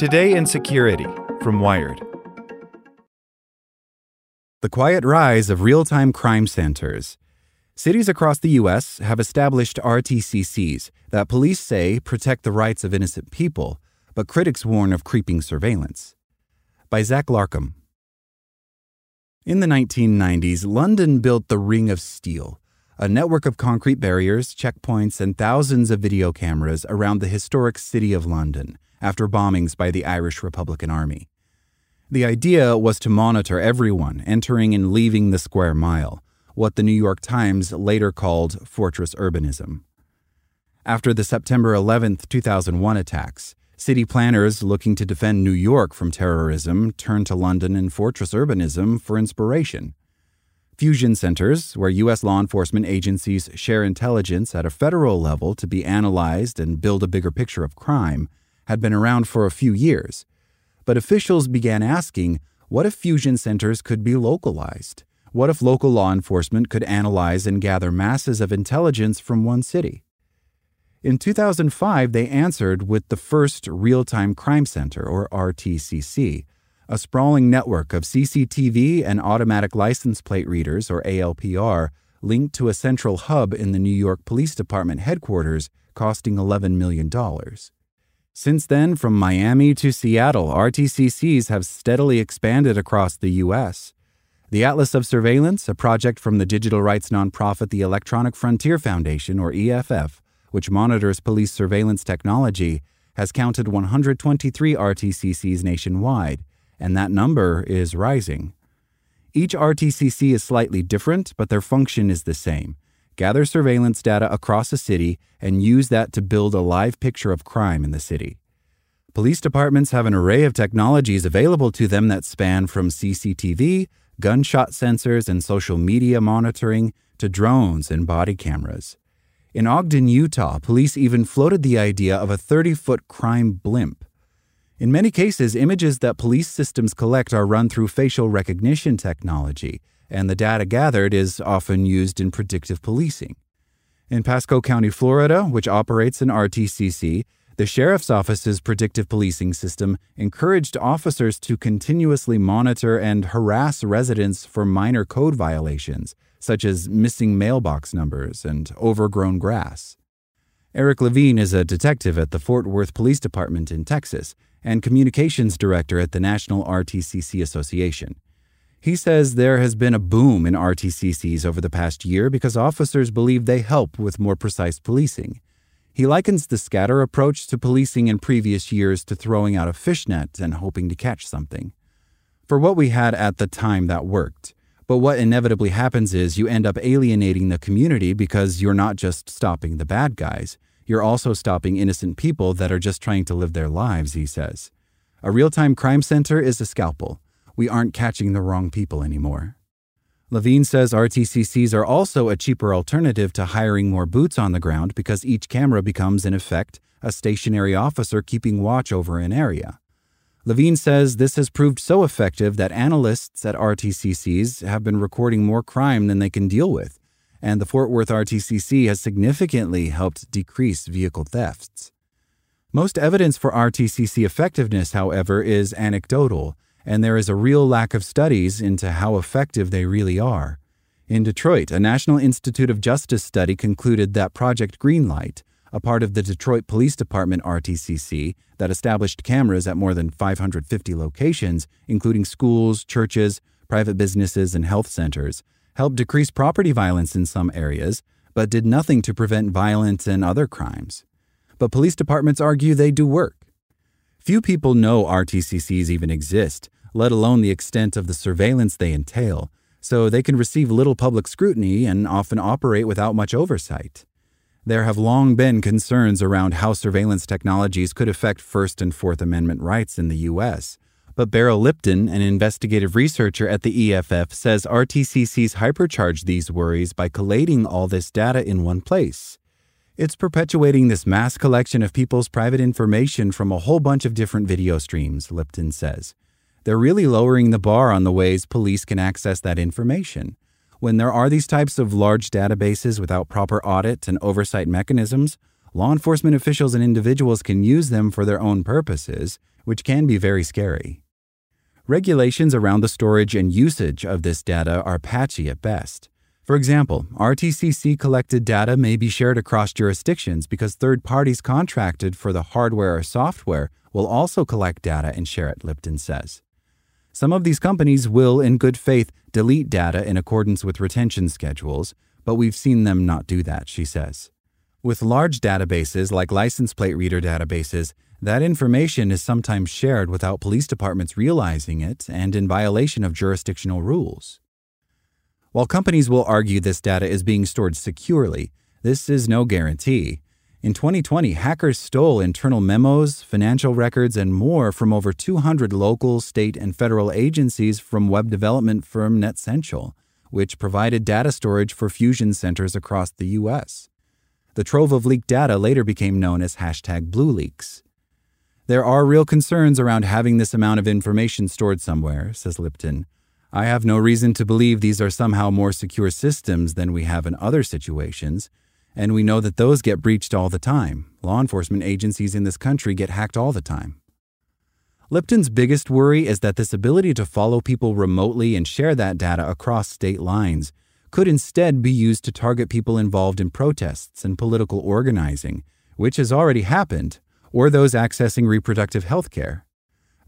Today in Security from Wired. The quiet rise of real time crime centers. Cities across the U.S. have established RTCCs that police say protect the rights of innocent people, but critics warn of creeping surveillance. By Zach Larkham. In the 1990s, London built the Ring of Steel, a network of concrete barriers, checkpoints, and thousands of video cameras around the historic city of London after bombings by the Irish Republican Army. The idea was to monitor everyone entering and leaving the square mile, what the New York Times later called fortress urbanism. After the September 11, 2001 attacks, city planners looking to defend New York from terrorism turned to London and fortress urbanism for inspiration. Fusion centers, where U.S. law enforcement agencies share intelligence at a federal level to be analyzed and build a bigger picture of crime, had been around for a few years. But officials began asking what if fusion centers could be localized? What if local law enforcement could analyze and gather masses of intelligence from one city? In 2005, they answered with the first Real Time Crime Center, or RTCC, a sprawling network of CCTV and automatic license plate readers, or ALPR, linked to a central hub in the New York Police Department headquarters, costing $11 million. Since then, from Miami to Seattle, RTCCs have steadily expanded across the U.S. The Atlas of Surveillance, a project from the digital rights nonprofit the Electronic Frontier Foundation, or EFF, which monitors police surveillance technology, has counted 123 RTCCs nationwide, and that number is rising. Each RTCC is slightly different, but their function is the same gather surveillance data across a city, and use that to build a live picture of crime in the city. Police departments have an array of technologies available to them that span from CCTV, gunshot sensors, and social media monitoring to drones and body cameras. In Ogden, Utah, police even floated the idea of a 30 foot crime blimp. In many cases, images that police systems collect are run through facial recognition technology, and the data gathered is often used in predictive policing. In Pasco County, Florida, which operates an RTCC, the sheriff's office's predictive policing system encouraged officers to continuously monitor and harass residents for minor code violations, such as missing mailbox numbers and overgrown grass. Eric Levine is a detective at the Fort Worth Police Department in Texas and communications director at the National RTCC Association. He says there has been a boom in RTCCs over the past year because officers believe they help with more precise policing. He likens the scatter approach to policing in previous years to throwing out a fishnet and hoping to catch something. For what we had at the time, that worked. But what inevitably happens is you end up alienating the community because you're not just stopping the bad guys, you're also stopping innocent people that are just trying to live their lives, he says. A real time crime center is a scalpel we aren't catching the wrong people anymore. Levine says RTCCs are also a cheaper alternative to hiring more boots on the ground because each camera becomes, in effect, a stationary officer keeping watch over an area. Levine says this has proved so effective that analysts at RTCCs have been recording more crime than they can deal with, and the Fort Worth RTCC has significantly helped decrease vehicle thefts. Most evidence for RTCC effectiveness, however, is anecdotal and there is a real lack of studies into how effective they really are. In Detroit, a National Institute of Justice study concluded that Project Greenlight, a part of the Detroit Police Department RTCC that established cameras at more than 550 locations, including schools, churches, private businesses, and health centers, helped decrease property violence in some areas, but did nothing to prevent violence and other crimes. But police departments argue they do work. Few people know RTCCs even exist, let alone the extent of the surveillance they entail, so they can receive little public scrutiny and often operate without much oversight. There have long been concerns around how surveillance technologies could affect First and Fourth Amendment rights in the U.S. But Beryl Lipton, an investigative researcher at the EFF, says RTCCs hypercharge these worries by collating all this data in one place. It's perpetuating this mass collection of people's private information from a whole bunch of different video streams, Lipton says. They're really lowering the bar on the ways police can access that information. When there are these types of large databases without proper audit and oversight mechanisms, law enforcement officials and individuals can use them for their own purposes, which can be very scary. Regulations around the storage and usage of this data are patchy at best. For example, RTCC collected data may be shared across jurisdictions because third parties contracted for the hardware or software will also collect data and share it, Lipton says. Some of these companies will, in good faith, delete data in accordance with retention schedules, but we've seen them not do that, she says. With large databases like license plate reader databases, that information is sometimes shared without police departments realizing it and in violation of jurisdictional rules. While companies will argue this data is being stored securely, this is no guarantee. In 2020, hackers stole internal memos, financial records, and more from over 200 local, state, and federal agencies from web development firm Netsential, which provided data storage for fusion centers across the U.S. The trove of leaked data later became known as hashtag BlueLeaks. There are real concerns around having this amount of information stored somewhere, says Lipton. I have no reason to believe these are somehow more secure systems than we have in other situations, and we know that those get breached all the time. Law enforcement agencies in this country get hacked all the time. Lipton's biggest worry is that this ability to follow people remotely and share that data across state lines could instead be used to target people involved in protests and political organizing, which has already happened, or those accessing reproductive health care.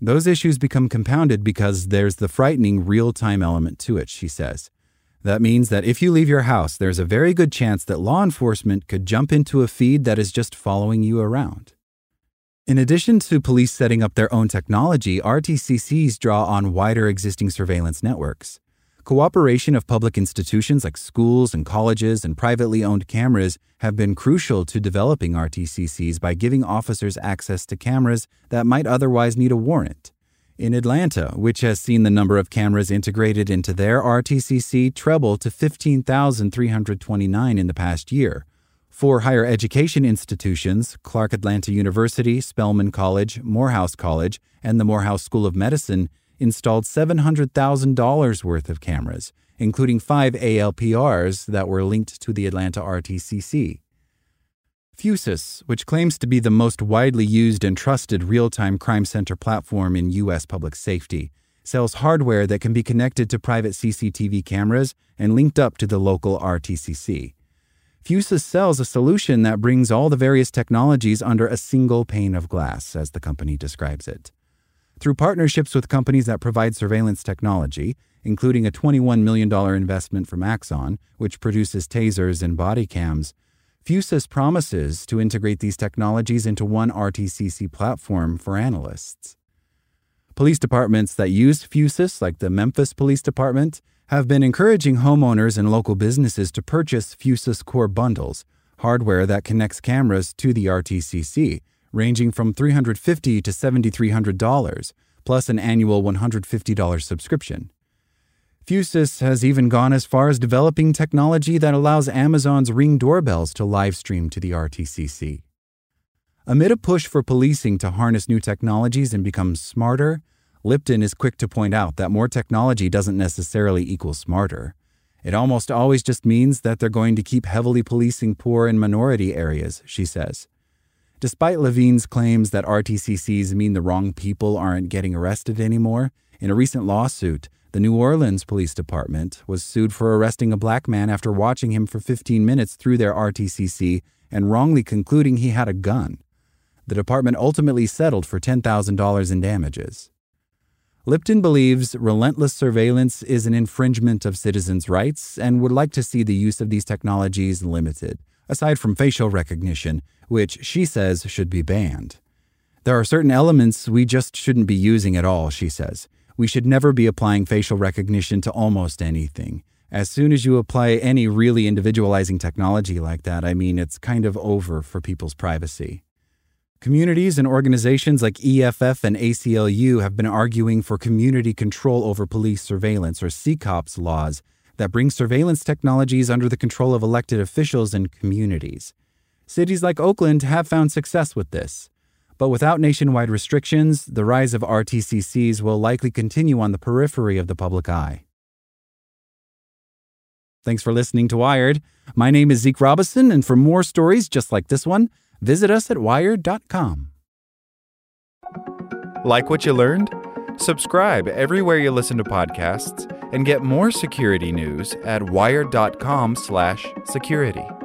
Those issues become compounded because there's the frightening real time element to it, she says. That means that if you leave your house, there's a very good chance that law enforcement could jump into a feed that is just following you around. In addition to police setting up their own technology, RTCCs draw on wider existing surveillance networks. Cooperation of public institutions like schools and colleges and privately owned cameras have been crucial to developing RTCCs by giving officers access to cameras that might otherwise need a warrant. In Atlanta, which has seen the number of cameras integrated into their RTCC treble to 15,329 in the past year. For higher education institutions, Clark Atlanta University, Spelman College, Morehouse College, and the Morehouse School of Medicine installed $700,000 worth of cameras, including five ALPRs that were linked to the Atlanta RTCC. Fusus, which claims to be the most widely used and trusted real time crime center platform in U.S. public safety, sells hardware that can be connected to private CCTV cameras and linked up to the local RTCC. Fusus sells a solution that brings all the various technologies under a single pane of glass, as the company describes it. Through partnerships with companies that provide surveillance technology, including a $21 million investment from Axon, which produces tasers and body cams, Fusus promises to integrate these technologies into one RTCC platform for analysts. Police departments that use Fusus, like the Memphis Police Department, have been encouraging homeowners and local businesses to purchase Fusus Core bundles, hardware that connects cameras to the RTCC, ranging from 350 to $7,300, plus an annual $150 subscription. Fusus has even gone as far as developing technology that allows Amazon's Ring doorbells to live stream to the RTCC. Amid a push for policing to harness new technologies and become smarter, Lipton is quick to point out that more technology doesn't necessarily equal smarter. It almost always just means that they're going to keep heavily policing poor and minority areas, she says. Despite Levine's claims that RTCCs mean the wrong people aren't getting arrested anymore, in a recent lawsuit, the New Orleans Police Department was sued for arresting a black man after watching him for 15 minutes through their RTCC and wrongly concluding he had a gun. The department ultimately settled for $10,000 in damages. Lipton believes relentless surveillance is an infringement of citizens' rights and would like to see the use of these technologies limited aside from facial recognition, which she says should be banned. There are certain elements we just shouldn't be using at all, she says. We should never be applying facial recognition to almost anything. As soon as you apply any really individualizing technology like that, I mean, it's kind of over for people's privacy. Communities and organizations like EFF and ACLU have been arguing for community control over police surveillance or CCOPS laws that brings surveillance technologies under the control of elected officials and communities. Cities like Oakland have found success with this. But without nationwide restrictions, the rise of RTCCs will likely continue on the periphery of the public eye. Thanks for listening to Wired. My name is Zeke Robison, and for more stories just like this one, Visit us at wired.com. Like what you learned? Subscribe everywhere you listen to podcasts and get more security news at wired.com/security.